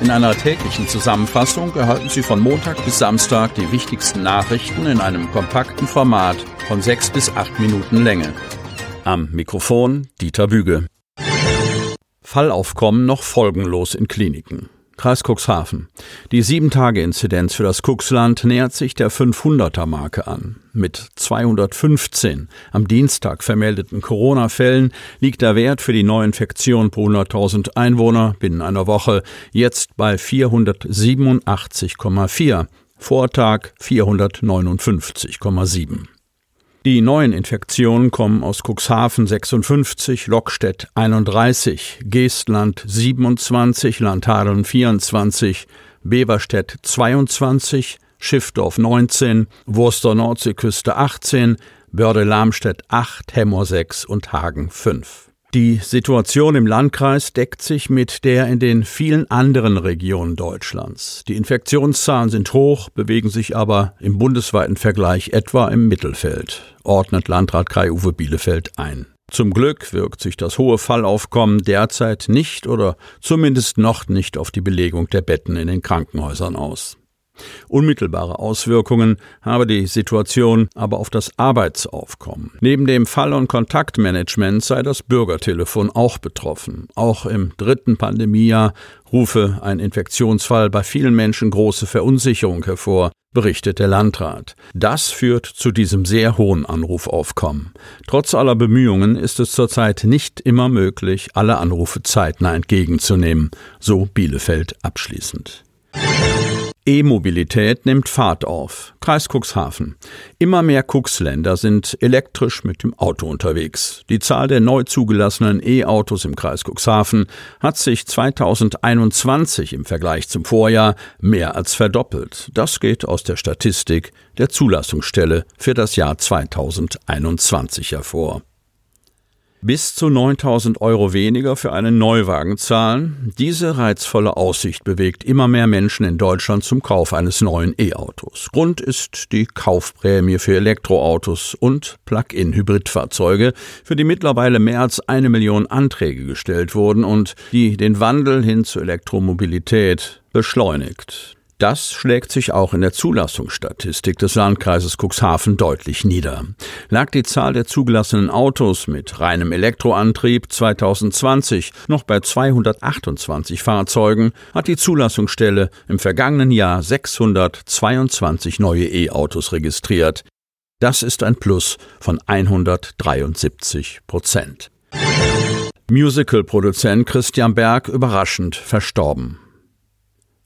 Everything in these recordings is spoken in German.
In einer täglichen Zusammenfassung erhalten Sie von Montag bis Samstag die wichtigsten Nachrichten in einem kompakten Format von sechs bis acht Minuten Länge. Am Mikrofon Dieter Büge. Fallaufkommen noch folgenlos in Kliniken. Kreis Cuxhaven. Die 7-Tage-Inzidenz für das Cuxland nähert sich der 500er-Marke an. Mit 215 am Dienstag vermeldeten Corona-Fällen liegt der Wert für die Neuinfektion pro 100.000 Einwohner binnen einer Woche jetzt bei 487,4, Vortag 459,7. Die neuen Infektionen kommen aus Cuxhaven 56, Lockstedt 31, Geestland 27, Landhadeln 24, Beverstedt 22, Schiffdorf 19, Wurster Nordseeküste 18, Börde-Lamstedt 8, Hemmer 6 und Hagen 5. Die Situation im Landkreis deckt sich mit der in den vielen anderen Regionen Deutschlands. Die Infektionszahlen sind hoch, bewegen sich aber im bundesweiten Vergleich etwa im Mittelfeld, ordnet Landrat Kai-Uwe Bielefeld ein. Zum Glück wirkt sich das hohe Fallaufkommen derzeit nicht oder zumindest noch nicht auf die Belegung der Betten in den Krankenhäusern aus. Unmittelbare Auswirkungen habe die Situation aber auf das Arbeitsaufkommen. Neben dem Fall- und Kontaktmanagement sei das Bürgertelefon auch betroffen. Auch im dritten Pandemiejahr rufe ein Infektionsfall bei vielen Menschen große Verunsicherung hervor, berichtet der Landrat. Das führt zu diesem sehr hohen Anrufaufkommen. Trotz aller Bemühungen ist es zurzeit nicht immer möglich, alle Anrufe zeitnah entgegenzunehmen, so Bielefeld abschließend. E-Mobilität nimmt Fahrt auf. Kreis Cuxhaven. Immer mehr Cuxländer sind elektrisch mit dem Auto unterwegs. Die Zahl der neu zugelassenen E-Autos im Kreis Cuxhaven hat sich 2021 im Vergleich zum Vorjahr mehr als verdoppelt. Das geht aus der Statistik der Zulassungsstelle für das Jahr 2021 hervor bis zu 9000 Euro weniger für einen Neuwagen zahlen. Diese reizvolle Aussicht bewegt immer mehr Menschen in Deutschland zum Kauf eines neuen E-Autos. Grund ist die Kaufprämie für Elektroautos und Plug-in-Hybridfahrzeuge, für die mittlerweile mehr als eine Million Anträge gestellt wurden und die den Wandel hin zur Elektromobilität beschleunigt. Das schlägt sich auch in der Zulassungsstatistik des Landkreises Cuxhaven deutlich nieder. Lag die Zahl der zugelassenen Autos mit reinem Elektroantrieb 2020 noch bei 228 Fahrzeugen, hat die Zulassungsstelle im vergangenen Jahr 622 neue E-Autos registriert. Das ist ein Plus von 173 Prozent. Musical-Produzent Christian Berg überraschend verstorben.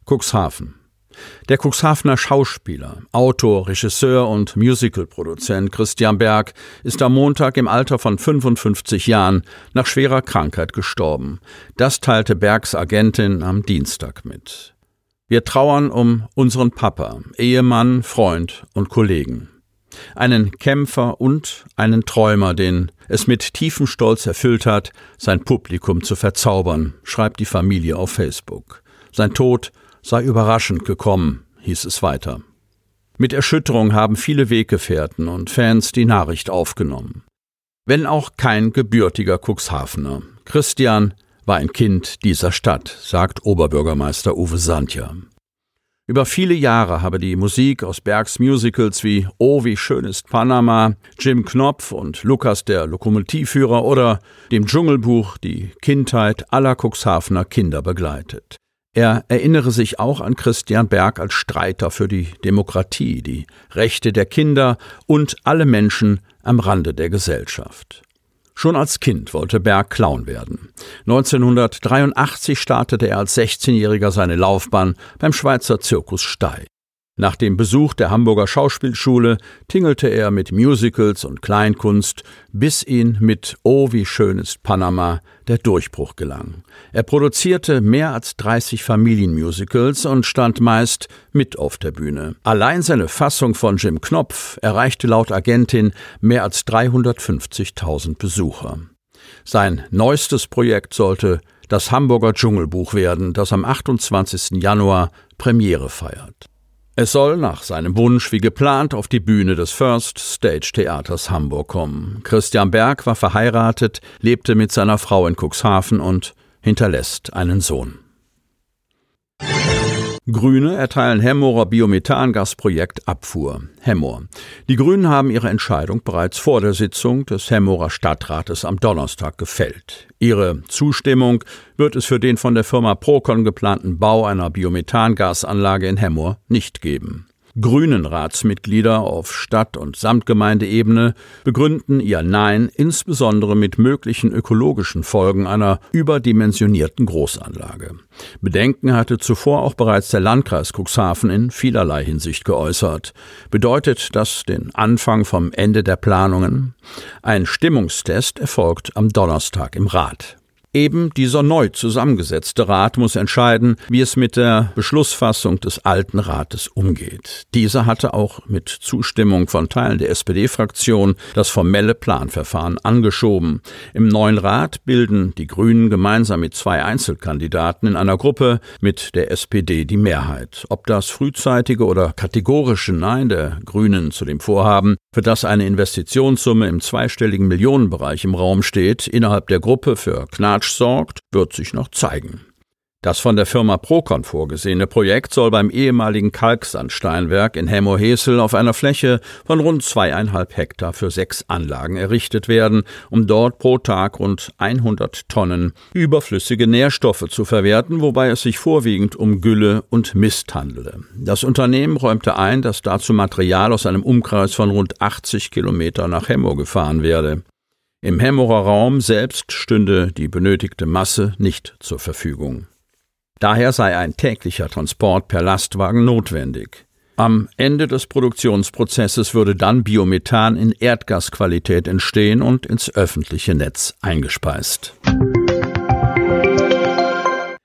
Cuxhaven. Der Cuxhavener Schauspieler, Autor, Regisseur und Musicalproduzent Christian Berg ist am Montag im Alter von 55 Jahren nach schwerer Krankheit gestorben. Das teilte Bergs Agentin am Dienstag mit. Wir trauern um unseren Papa, Ehemann, Freund und Kollegen. Einen Kämpfer und einen Träumer, den es mit tiefem Stolz erfüllt hat, sein Publikum zu verzaubern, schreibt die Familie auf Facebook. Sein Tod sei überraschend gekommen, hieß es weiter. Mit Erschütterung haben viele Weggefährten und Fans die Nachricht aufgenommen. Wenn auch kein gebürtiger Cuxhavener. Christian war ein Kind dieser Stadt, sagt Oberbürgermeister Uwe Sandja. Über viele Jahre habe die Musik aus Bergs Musicals wie Oh, wie schön ist Panama, Jim Knopf und Lukas der Lokomotivführer oder dem Dschungelbuch die Kindheit aller Cuxhavener Kinder begleitet. Er erinnere sich auch an Christian Berg als Streiter für die Demokratie, die Rechte der Kinder und alle Menschen am Rande der Gesellschaft. Schon als Kind wollte Berg Clown werden. 1983 startete er als 16-Jähriger seine Laufbahn beim Schweizer Zirkus Stey. Nach dem Besuch der Hamburger Schauspielschule tingelte er mit Musicals und Kleinkunst, bis ihn mit Oh, wie schön ist Panama der Durchbruch gelang. Er produzierte mehr als 30 Familienmusicals und stand meist mit auf der Bühne. Allein seine Fassung von Jim Knopf erreichte laut Agentin mehr als 350.000 Besucher. Sein neuestes Projekt sollte das Hamburger Dschungelbuch werden, das am 28. Januar Premiere feiert. Es soll nach seinem Wunsch wie geplant auf die Bühne des First Stage Theaters Hamburg kommen. Christian Berg war verheiratet, lebte mit seiner Frau in Cuxhaven und hinterlässt einen Sohn. Grüne erteilen Hemmorer Biomethangasprojekt Abfuhr. Hemmor. Die Grünen haben ihre Entscheidung bereits vor der Sitzung des Hemmorer Stadtrates am Donnerstag gefällt. Ihre Zustimmung wird es für den von der Firma Procon geplanten Bau einer Biomethangasanlage in Hemmor nicht geben. Grünen Ratsmitglieder auf Stadt- und Samtgemeindeebene begründen ihr Nein insbesondere mit möglichen ökologischen Folgen einer überdimensionierten Großanlage. Bedenken hatte zuvor auch bereits der Landkreis Cuxhaven in vielerlei Hinsicht geäußert. Bedeutet das den Anfang vom Ende der Planungen? Ein Stimmungstest erfolgt am Donnerstag im Rat. Eben dieser neu zusammengesetzte Rat muss entscheiden, wie es mit der Beschlussfassung des alten Rates umgeht. Dieser hatte auch mit Zustimmung von Teilen der SPD-Fraktion das formelle Planverfahren angeschoben. Im neuen Rat bilden die Grünen gemeinsam mit zwei Einzelkandidaten in einer Gruppe mit der SPD die Mehrheit. Ob das frühzeitige oder kategorische Nein der Grünen zu dem Vorhaben, für das eine Investitionssumme im zweistelligen Millionenbereich im Raum steht, innerhalb der Gruppe für Knatsch sorgt, wird sich noch zeigen. Das von der Firma Procon vorgesehene Projekt soll beim ehemaligen Kalksandsteinwerk in Hemmo-Hesel auf einer Fläche von rund zweieinhalb Hektar für sechs Anlagen errichtet werden, um dort pro Tag rund 100 Tonnen überflüssige Nährstoffe zu verwerten, wobei es sich vorwiegend um Gülle und Mist handele. Das Unternehmen räumte ein, dass dazu Material aus einem Umkreis von rund 80 Kilometer nach Hemmo gefahren werde. Im Hemmerer Raum selbst stünde die benötigte Masse nicht zur Verfügung. Daher sei ein täglicher Transport per Lastwagen notwendig. Am Ende des Produktionsprozesses würde dann Biomethan in Erdgasqualität entstehen und ins öffentliche Netz eingespeist.